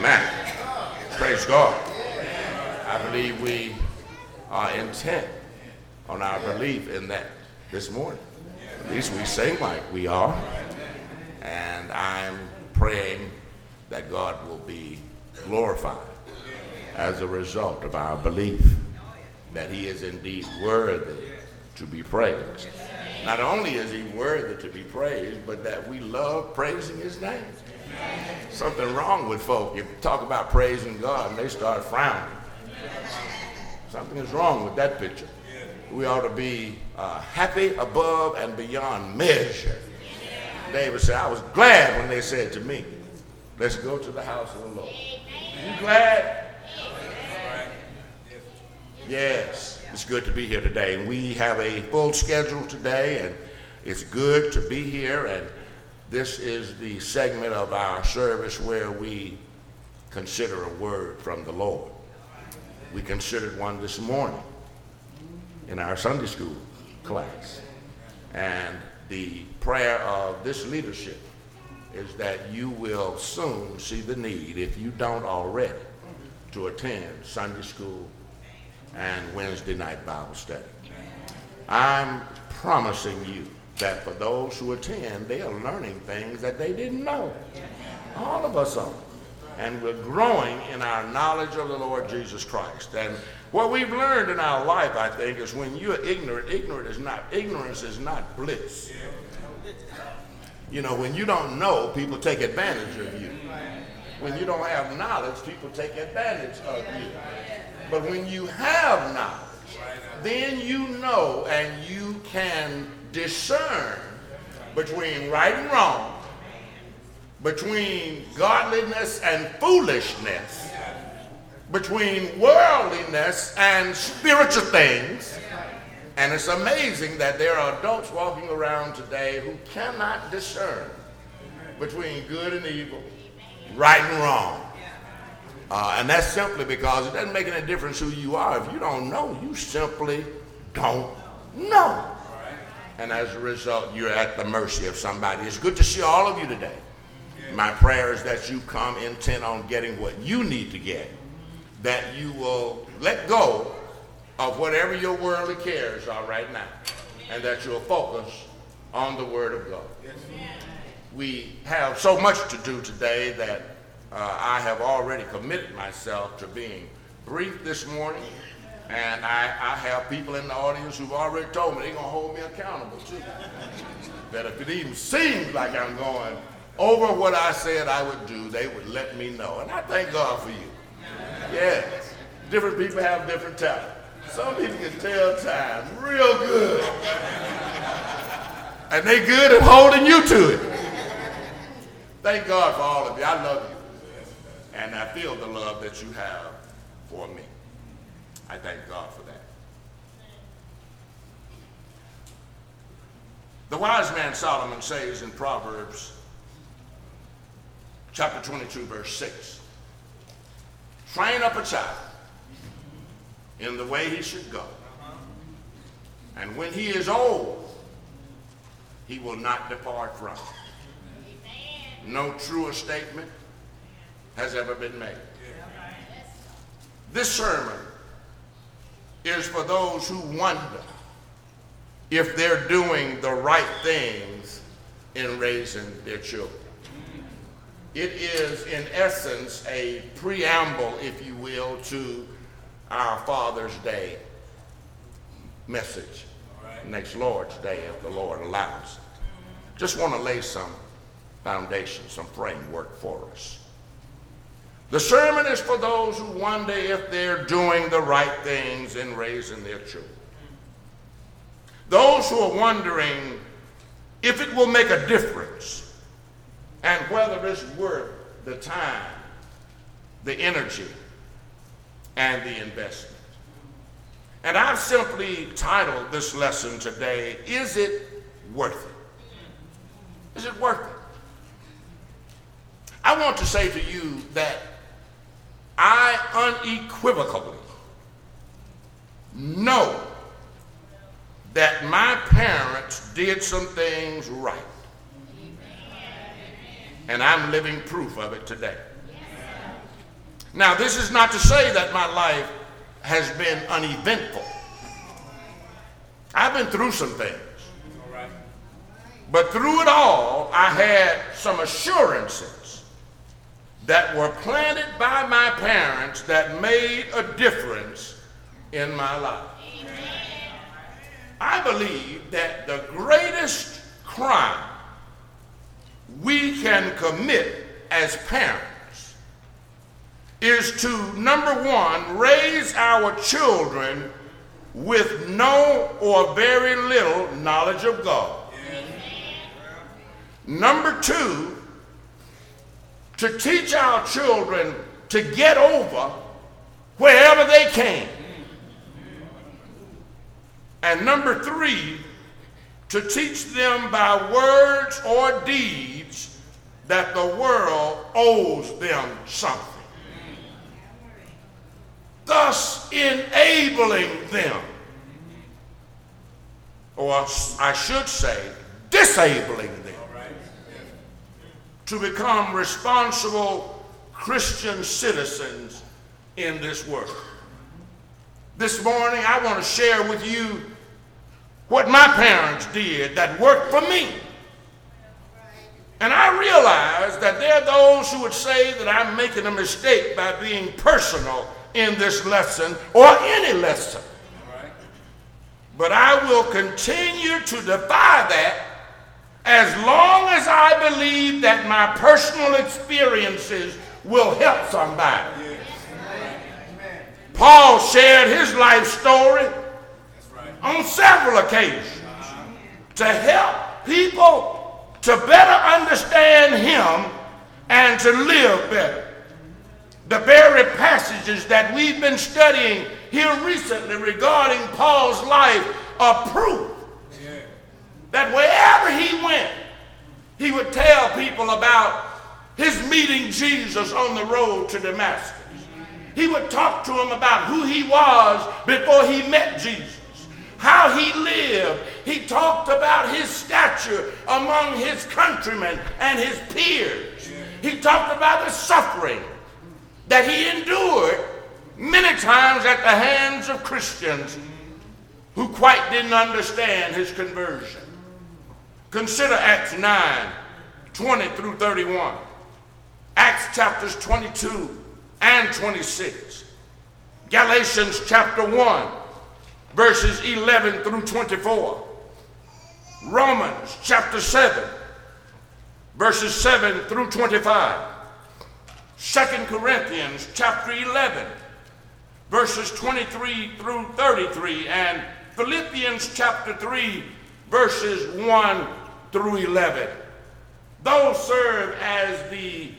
Amen. Praise God. I believe we are intent on our belief in that this morning. At least we sing like we are. And I'm praying that God will be glorified as a result of our belief that he is indeed worthy to be praised. Not only is he worthy to be praised, but that we love praising his name. Something wrong with folk. You talk about praising God and they start frowning. Something is wrong with that picture. We ought to be uh, happy above and beyond measure. David said, I was glad when they said to me, let's go to the house of the Lord. You glad? Yes, it's good to be here today. We have a full schedule today, and it's good to be here. And this is the segment of our service where we consider a word from the Lord. We considered one this morning in our Sunday school class. And the prayer of this leadership is that you will soon see the need, if you don't already, to attend Sunday school and Wednesday night Bible study. I'm promising you that for those who attend, they are learning things that they didn't know. All of us are. And we're growing in our knowledge of the Lord Jesus Christ. And what we've learned in our life, I think, is when you're ignorant, ignorant is not ignorance is not bliss. You know, when you don't know, people take advantage of you. When you don't have knowledge, people take advantage of you. But when you have knowledge, then you know and you can discern between right and wrong, between godliness and foolishness, between worldliness and spiritual things. And it's amazing that there are adults walking around today who cannot discern between good and evil, right and wrong. Uh, and that's simply because it doesn't make any difference who you are. If you don't know, you simply don't know. And as a result, you're at the mercy of somebody. It's good to see all of you today. My prayer is that you come intent on getting what you need to get, that you will let go of whatever your worldly cares are right now, and that you'll focus on the Word of God. We have so much to do today that uh, I have already committed myself to being brief this morning, and I, I have people in the audience who've already told me they're going to hold me accountable too. that if it even seems like I'm going over what I said I would do, they would let me know. And I thank God for you. Yes. Different people have different talent. Some people can tell time real good. And they good at holding you to it. Thank God for all of you. I love you. And I feel the love that you have for me. I thank God for that. The wise man Solomon says in Proverbs chapter 22, verse 6 Train up a child in the way he should go. And when he is old, he will not depart from it. No truer statement has ever been made. This sermon is for those who wonder if they're doing the right things in raising their children. It is, in essence, a preamble, if you will, to our Father's Day message. Next Lord's Day, if the Lord allows. Just want to lay some foundation, some framework for us. The sermon is for those who wonder if they're doing the right things in raising their children. Those who are wondering if it will make a difference and whether it's worth the time, the energy, and the investment. And I've simply titled this lesson today, Is It Worth It? Is it worth it? I want to say to you that I unequivocally know that my parents did some things right. And I'm living proof of it today. Now, this is not to say that my life has been uneventful. I've been through some things. But through it all, I had some assurances that were planted by my parents that made a difference in my life. I believe that the greatest crime we can commit as parents is to, number one, raise our children with no or very little knowledge of God. Number two, to teach our children to get over wherever they can. And number three, to teach them by words or deeds that the world owes them something. Thus enabling them, or I should say, disabling them, to become responsible Christian citizens in this world. This morning, I want to share with you what my parents did that worked for me. And I realize that there are those who would say that I'm making a mistake by being personal in this lesson or any lesson. But I will continue to defy that as long as I believe that my personal experiences will help somebody. Paul shared his life story on several occasions to help people to better understand him and to live better. The very passages that we've been studying here recently regarding Paul's life are proof that wherever he went, he would tell people about his meeting Jesus on the road to Damascus. He would talk to them about who he was before he met Jesus, how he lived. He talked about his stature among his countrymen and his peers. He talked about the suffering that he endured many times at the hands of Christians who quite didn't understand his conversion. Consider Acts 9 20 through 31, Acts chapters 22 and 26. Galatians chapter 1, verses 11 through 24. Romans chapter 7, verses 7 through 25. 2 Corinthians chapter 11, verses 23 through 33. And Philippians chapter 3, verses 1 through 11. Those serve as the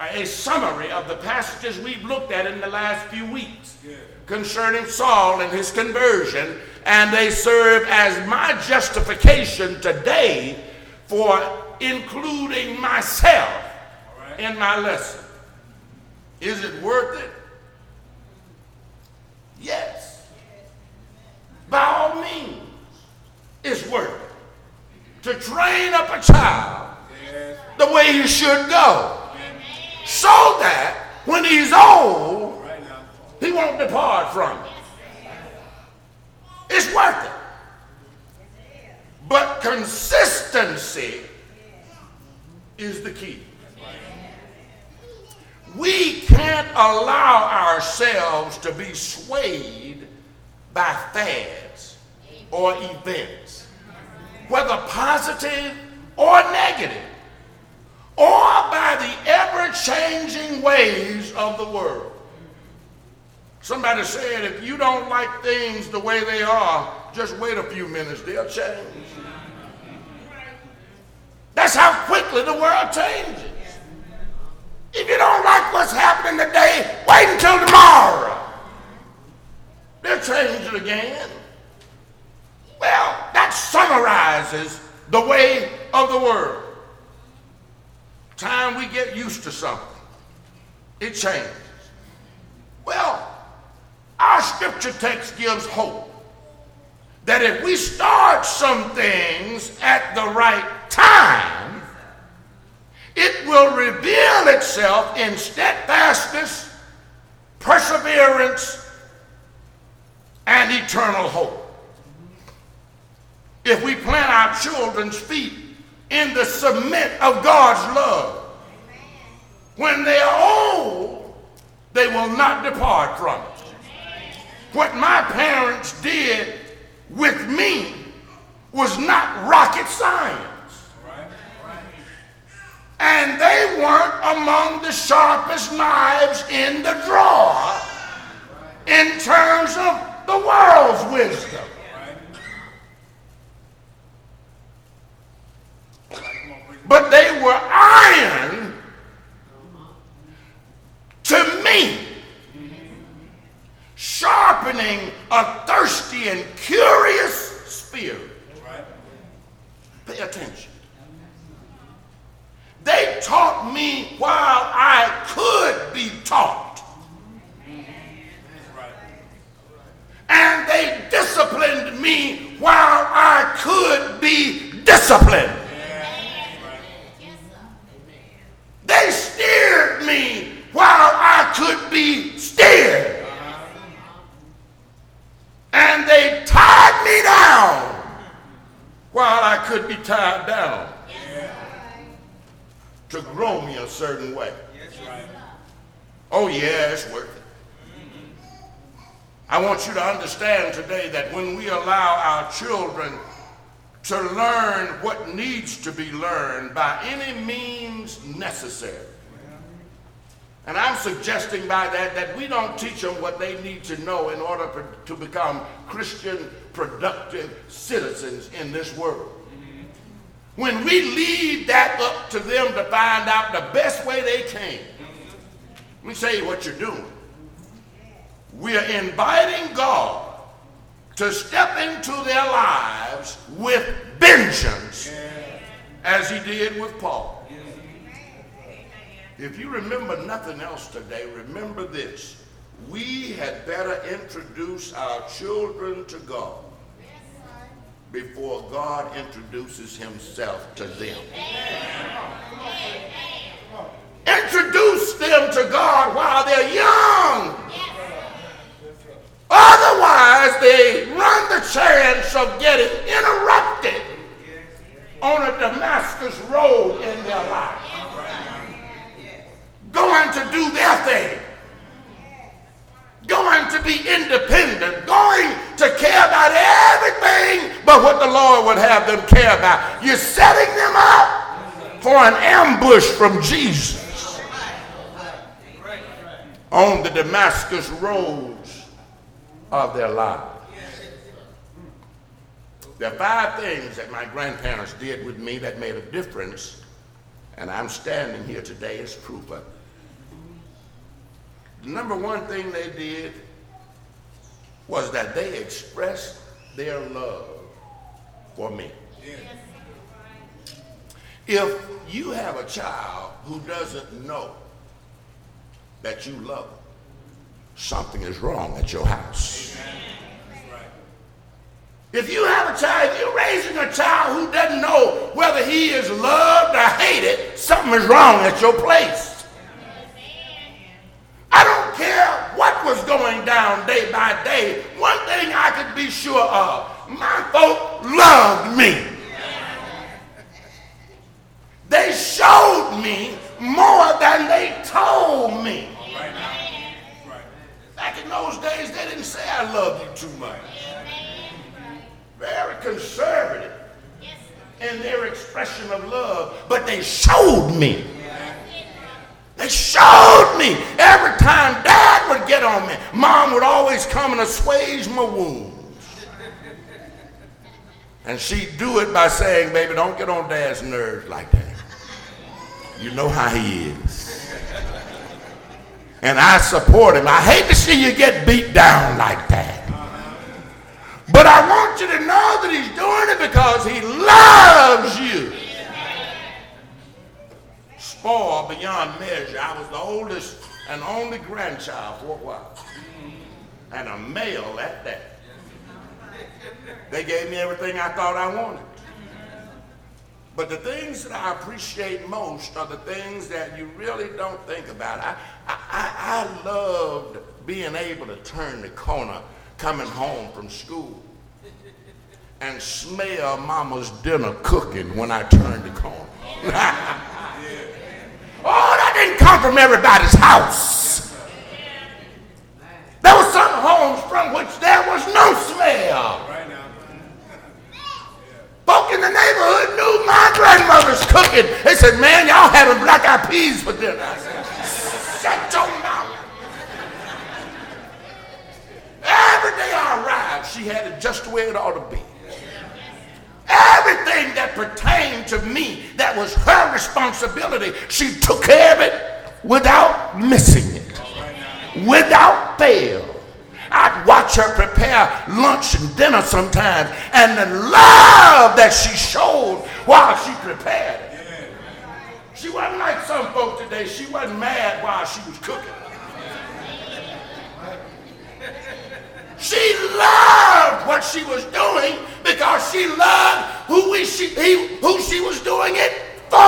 a summary of the passages we've looked at in the last few weeks yeah. concerning Saul and his conversion, and they serve as my justification today for including myself right. in my lesson. Is it worth it? Yes. By all means, it's worth it. To train up a child the way he should go so that when he's old, he won't depart from it. It's worth it. But consistency is the key. We can't allow ourselves to be swayed by fads or events, whether positive or negative or by the ever changing ways of the world. Somebody said, if you don't like things the way they are, just wait a few minutes, they'll change. That's how quickly the world changes. If you don't like what's happening today, wait until tomorrow. They'll change it again. Well, that summarizes the way of the world time we get used to something, it changes. Well, our scripture text gives hope that if we start some things at the right time, it will reveal itself in steadfastness perseverance, and eternal hope. If we plant our children's feet in the cement of God's love, when they are old, they will not depart from it. What my parents did with me was not rocket science. And they weren't among the sharpest knives in the drawer in terms of the world's wisdom. But they were iron to me, sharpening a thirsty and curious spirit. Pay attention. They taught me while I could be taught. And they disciplined me while I could be disciplined. They steered me while I could be steered. And they tied me down while I could be tied down to grow me a certain way. Oh, yeah, it's worth it. I want you to understand today that when we allow our children to learn what needs to be learned by any means necessary, and I'm suggesting by that that we don't teach them what they need to know in order to become Christian, productive citizens in this world. When we leave that up to them to find out the best way they can, let me tell you what you're doing. We're inviting God to step into their lives with vengeance as he did with Paul. If you remember nothing else today, remember this. We had better introduce our children to God before God introduces himself to them. Introduce them to God while they're young. Otherwise, they run the chance of getting interrupted on a Damascus road in their life. Going to do their thing going to be independent, going to care about everything but what the Lord would have them care about. You're setting them up for an ambush from Jesus on the Damascus roads of their lives. There are five things that my grandparents did with me that made a difference, and I'm standing here today as proof of it. The number one thing they did was that they expressed their love for me. If you have a child who doesn't know that you love them, something is wrong at your house. If you have a child, if you're raising a child who doesn't know whether he is loved or hated, something is wrong at your place. I don't care what was going down day by day. One thing I could be sure of, my folk loved me. They showed me more than they told me. In those days, they didn't say I love you too much. Very conservative in their expression of love, but they showed me. They showed me every time dad would get on me. Mom would always come and assuage my wounds. And she'd do it by saying, baby, don't get on dad's nerves like that. You know how he is. And I support him. I hate to see you get beat down like that. But I want you to know that he's doing it because he loves you spoiled beyond measure. I was the oldest and only grandchild for a while, and a male at that. They gave me everything I thought I wanted. But the things that I appreciate most are the things that you really don't think about. I, I, I, loved being able to turn the corner coming home from school and smell mama's dinner cooking when I turned the corner. oh, that didn't come from everybody's house. There were some homes from which there was no smell. Folk in the neighborhood knew my grandmother's cooking. They said, man, y'all having black eyed peas for dinner. I said, shut your mouth. Every day I arrived, she had it just the way it ought to be. Everything that pertained to me that was her responsibility, she took care of it without missing it, without fail. I'd watch her prepare lunch and dinner sometimes, and the love that she showed while she prepared it. She wasn't like some folk today. She wasn't mad while she was cooking. She loved what she was doing because she loved who, we, she, he, who she was doing it for.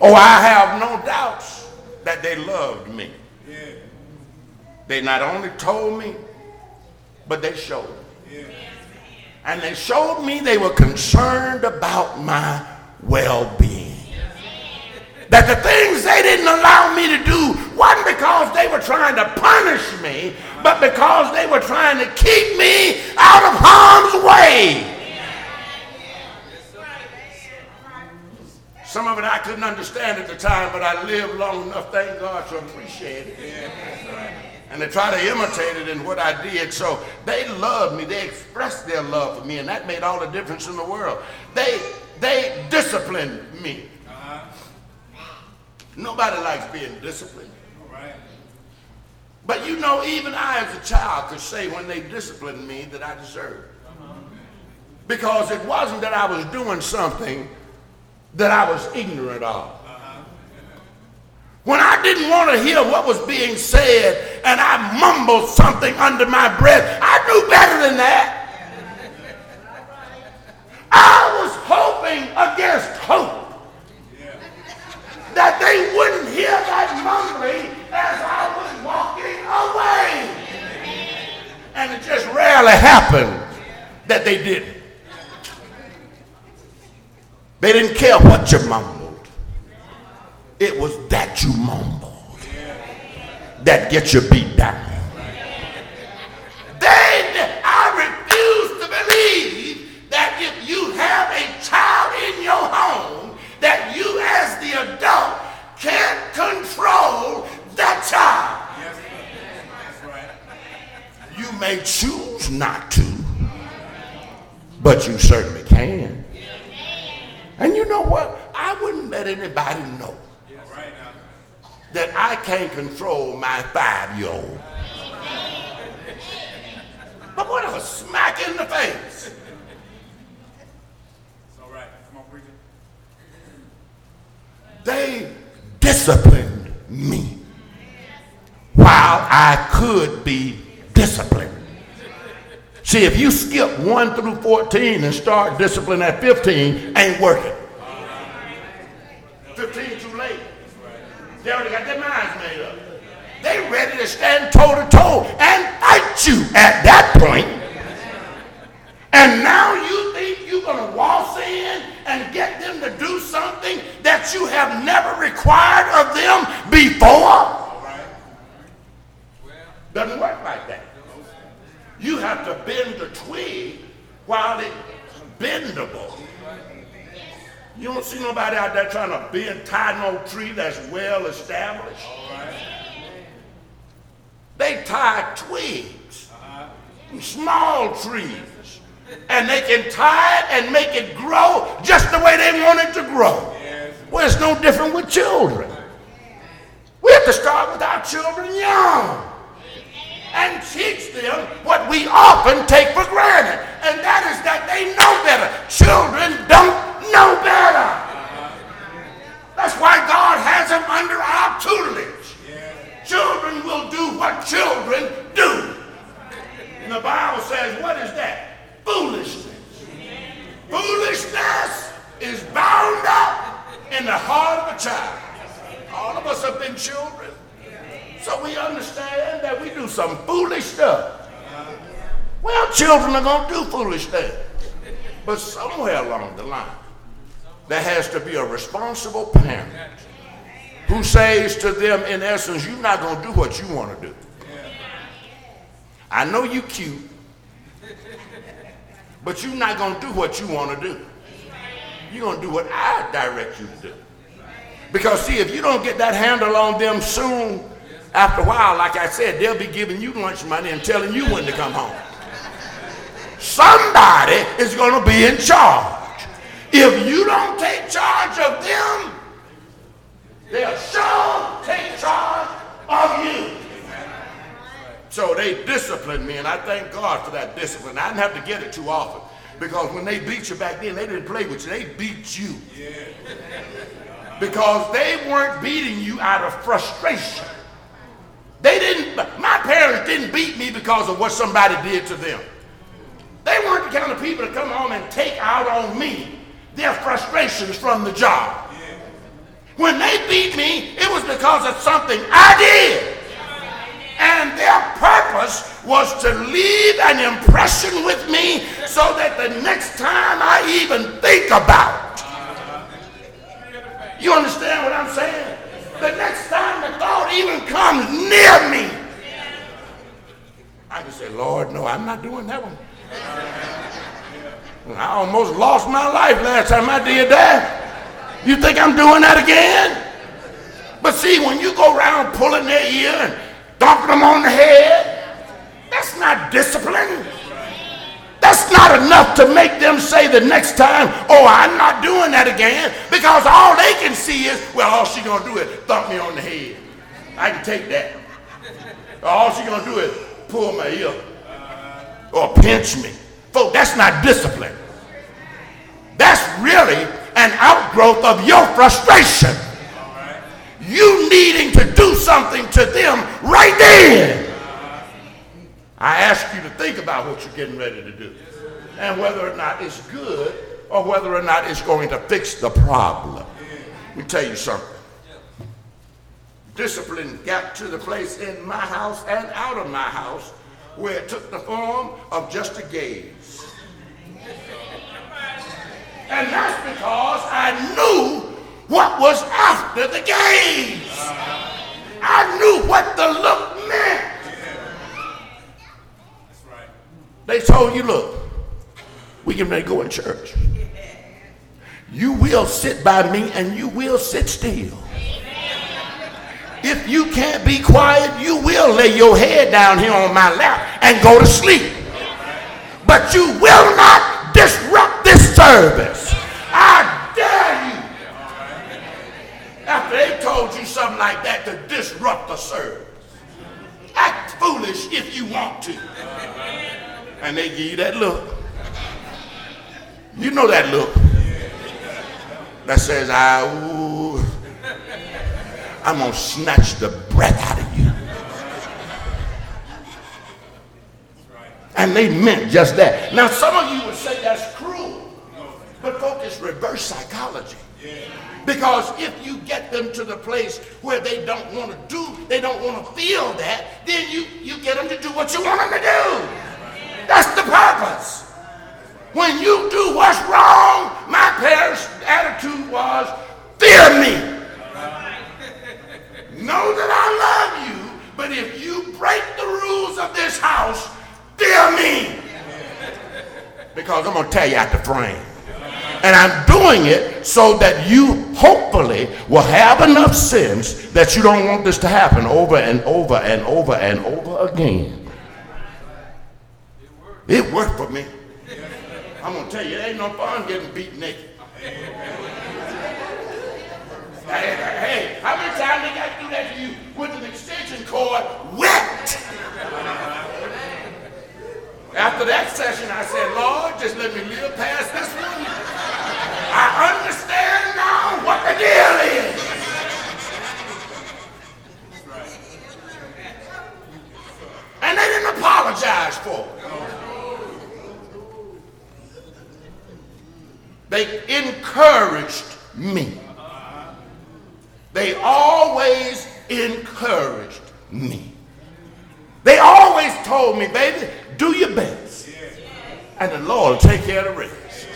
Oh, I have no doubts that they loved me. They not only told me, but they showed me. And they showed me they were concerned about my well-being. That the things they didn't allow me to do wasn't because they were trying to punish me, but because they were trying to keep me out of harm's way. Some of it I couldn't understand at the time, but I lived long enough, thank God, to appreciate it. And they try to imitate it in what I did. So they loved me. They expressed their love for me, and that made all the difference in the world. They they disciplined me. Uh-huh. Nobody likes being disciplined. But you know, even I as a child could say when they disciplined me that I deserved. Uh-huh. Because it wasn't that I was doing something that I was ignorant of. When I didn't want to hear what was being said and I mumbled something under my breath, I knew better than that. I was hoping against hope that they wouldn't hear that mumbling as I was walking away. And it just rarely happened that they didn't. They didn't care what you mumbled. It was that you mumbled that gets you beat down. Then I refuse to believe that if you have a child in your home, that you as the adult can't control that child. You may choose not to, but you certainly can. And you know what? I wouldn't let anybody know that I can't control my five-year-old. But what a smack in the face. It's all right. Come on, preacher. They disciplined me while I could be disciplined. See, if you skip 1 through 14 and start discipline at 15, ain't working. 15 too late. They already got their minds made up. They ready to stand toe to toe and fight you at that point. And now you think you're going to waltz in and get them to do something that you have never required of them before? Doesn't work like that. You have to bend the twig while it's bendable. Nobody out there trying to bend, tie no tree that's well established. They tie twigs, small trees, and they can tie it and make it grow just the way they want it to grow. Well, it's no different with children. We have to start with our children young and teach them what we often take for granted, and that is that they know better. Children don't know better. That's why God has them under our tutelage. Children will do what children do. And the Bible says, what is that? Foolishness. Foolishness is bound up in the heart of a child. All of us have been children. So we understand that we do some foolish stuff. Well, children are going to do foolish things. But somewhere along the line, there has to be a responsible parent who says to them, in essence, you're not going to do what you want to do. I know you're cute, but you're not going to do what you want to do. You're going to do what I direct you to do. Because, see, if you don't get that handle on them soon, after a while, like I said, they'll be giving you lunch money and telling you when to come home. Somebody is going to be in charge. If you don't take charge of them, they'll sure take charge of you. So they disciplined me, and I thank God for that discipline. I didn't have to get it too often because when they beat you back then, they didn't play with you, they beat you. Because they weren't beating you out of frustration. They didn't, my parents didn't beat me because of what somebody did to them. They weren't the kind of people to come home and take out on me their frustrations from the job. When they beat me, it was because of something I did. And their purpose was to leave an impression with me so that the next time I even think about. You understand what I'm saying? The next time the thought even comes near me, I can say, Lord, no, I'm not doing that one. I almost lost my life last time I did that. You think I'm doing that again? But see, when you go around pulling their ear and dunking them on the head, that's not discipline. That's not enough to make them say the next time, oh, I'm not doing that again, because all they can see is, well, all she gonna do is thump me on the head. I can take that. All she gonna do is pull my ear or pinch me. Folks, that's not discipline. That's really an outgrowth of your frustration. You needing to do something to them right then. I ask you to think about what you're getting ready to do and whether or not it's good or whether or not it's going to fix the problem. Let me tell you something. Discipline got to the place in my house and out of my house where it took the form of just a gaze. And that's because I knew what was after the gaze. I knew what the look meant. They told you, look, we can ready to go in church. You will sit by me and you will sit still. If you can't be quiet, you will lay your head down here on my lap and go to sleep. But you will not disrupt this service. I dare you. After they told you something like that to disrupt the service. Act foolish if you want to. And they give you that look. You know that look. That says, I, I'm going to snatch the breath out of you. And they meant just that. Now, some of you would say that's cruel, but folks, it's reverse psychology. Because if you get them to the place where they don't want to do, they don't want to feel that, then you, you get them to do what you want them to do. That's the purpose. When you do what's wrong, my parents' attitude was, fear me. Know that I love you, but if you break the rules of this house, fear me. Because I'm going to tell you at the frame. And I'm doing it so that you hopefully will have enough sense that you don't want this to happen over and over and over and over again. It worked for me. I'm going to tell you, it ain't no fun getting beat naked. Hey, hey, how many times they got to do that to you with an extension cord wet? After that session, I said, Lord, just let me live past this one. I understand now what the deal is. And they didn't apologize for it. They encouraged me. They always encouraged me. They always told me, baby, do your best. And the Lord will take care of the rest.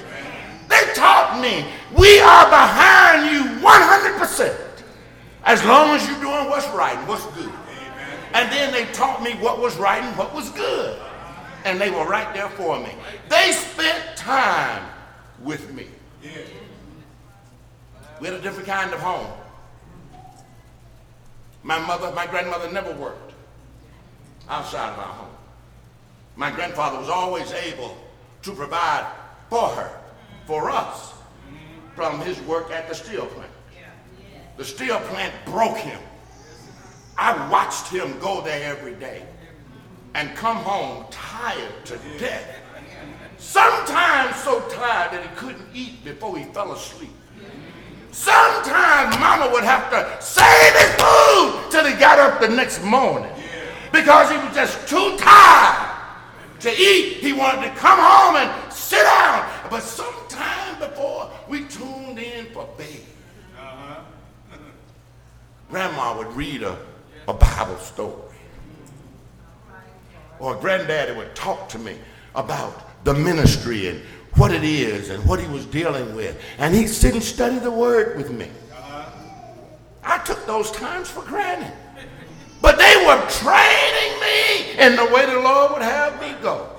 They taught me, we are behind you 100%. As long as you're doing what's right and what's good. And then they taught me what was right and what was good. And they were right there for me. They spent time with me. We had a different kind of home. My mother, my grandmother never worked outside of our home. My grandfather was always able to provide for her, for us, from his work at the steel plant. The steel plant broke him. I watched him go there every day and come home tired to death. Sometimes so tired that he couldn't eat before he fell asleep. Sometimes mama would have to save his food till he got up the next morning because he was just too tired to eat. He wanted to come home and sit down. But sometime before we tuned in for bed, grandma would read a, a Bible story. Or granddaddy would talk to me about the ministry and what it is and what he was dealing with. And he'd sit and study the word with me. Uh-huh. I took those times for granted. But they were training me in the way the Lord would have me go.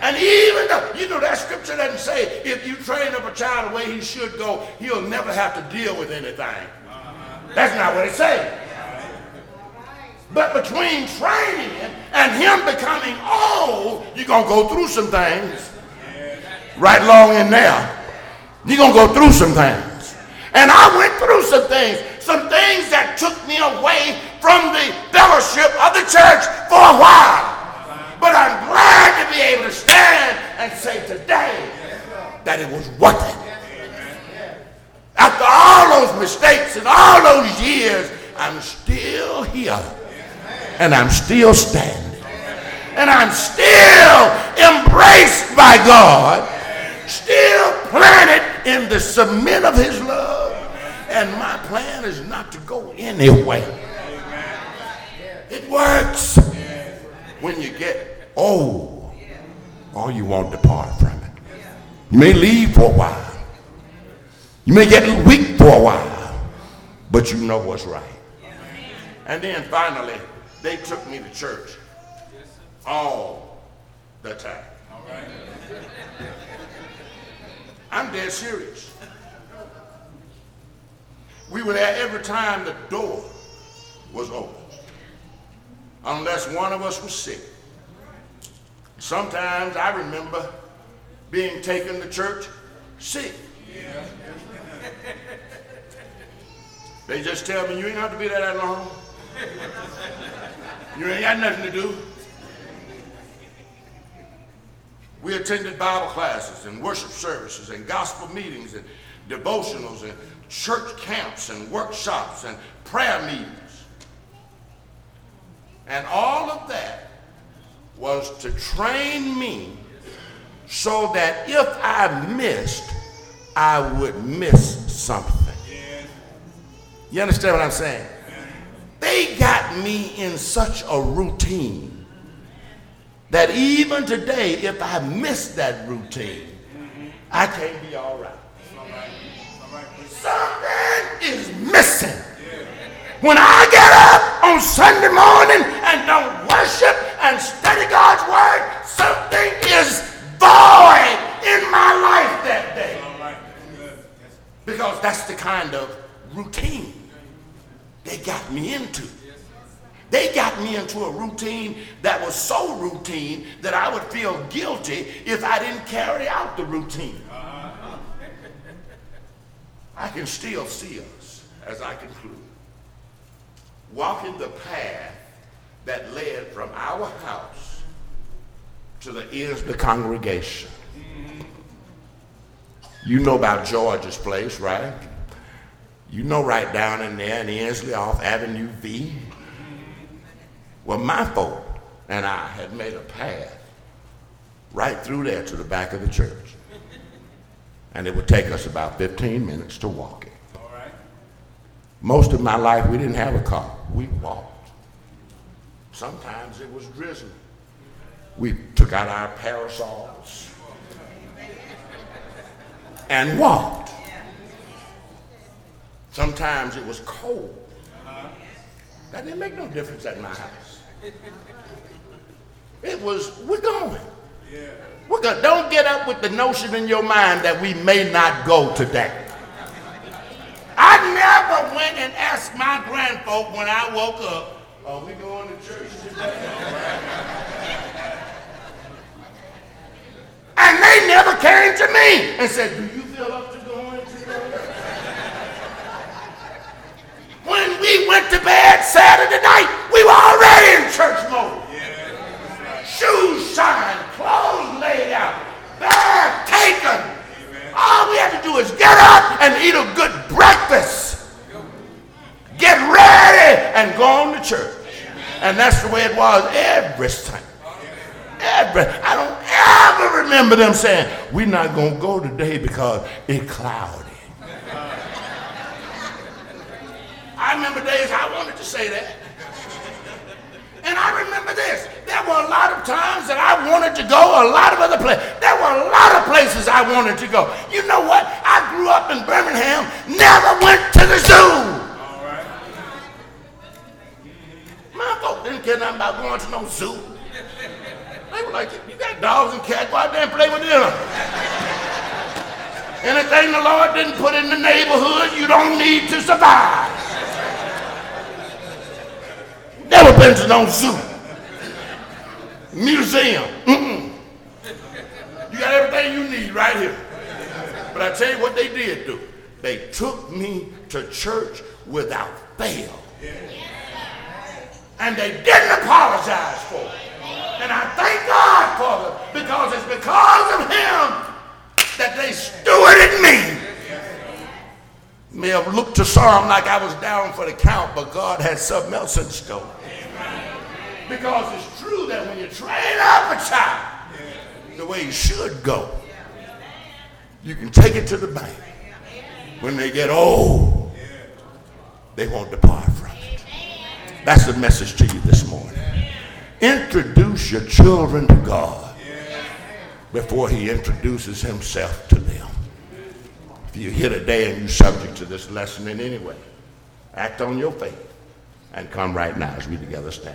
And even though, you know, that scripture doesn't say if you train up a child the way he should go, he'll never have to deal with anything. Uh-huh. That's not what it says. But between training and him becoming old, you're going to go through some things. Right long in there. You're going to go through some things. And I went through some things. Some things that took me away from the fellowship of the church for a while. But I'm glad to be able to stand and say today that it was worth it. After all those mistakes and all those years, I'm still here and I'm still standing. And I'm still embraced by God, still planted in the cement of his love. And my plan is not to go anywhere. It works when you get old or you won't depart from it. You may leave for a while. You may get weak for a while, but you know what's right. And then finally, they took me to church all the time. I'm dead serious. We were there every time the door was open, unless one of us was sick. Sometimes I remember being taken to church sick. They just tell me, you ain't have to be there that long. You ain't got nothing to do. We attended Bible classes and worship services and gospel meetings and devotionals and church camps and workshops and prayer meetings. And all of that was to train me so that if I missed, I would miss something. You understand what I'm saying? They got me in such a routine that even today, if I miss that routine, I can't be all right. Something is missing. When I get up on Sunday morning and don't worship and study God's word, something is void in my life that day. Because that's the kind of routine they got me into. They got me into a routine that was so routine that I would feel guilty if I didn't carry out the routine. I can still see us as I conclude walking the path that led from our house to the ears of the congregation. You know about George's place, right? You know right down in there in Ensley off Avenue V. Well, my folk and I had made a path right through there to the back of the church. And it would take us about 15 minutes to walk it. Most of my life, we didn't have a car. We walked. Sometimes it was drizzling. We took out our parasols and walked. Sometimes it was cold. Uh-huh. That didn't make no difference at my house. It was, we're going. We're going. Don't get up with the notion in your mind that we may not go today. I never went and asked my grandfolk when I woke up, are we going to church today? and they never came to me and said, do you feel up to going today? when we went to bed Saturday night, we were already in church mode. Shoes shined, clothes laid out, bag taken. All we had to do is get up and eat a good breakfast. Get ready and go on to church. And that's the way it was every time. Every, I don't ever remember them saying, we're not going to go today because it's cloudy. I remember days I wanted to say that. And I remember this. There were a lot of times that I wanted to go, a lot of other places. There were a lot of places I wanted to go. You know what? I grew up in Birmingham, never went to the zoo. My folks didn't care nothing about going to no zoo. They were like, you got dogs and cats, go out there and play with them. Anything the Lord didn't put in the neighborhood, you don't need to survive. Never been to no zoo. Museum. Mm-mm. You got everything you need right here. But I tell you what they did do. They took me to church without fail. And they didn't apologize for it. And I thank God for it because it's because of him that they stewarded me. May have looked to some like I was down for the count, but God had something else in store. Because it's true that when you train up a child the way he should go, you can take it to the bank. When they get old, they won't depart from it. That's the message to you this morning. Introduce your children to God before he introduces himself to them. If you're here today and you're subject to this lesson in any way, act on your faith and come right now as we together stand.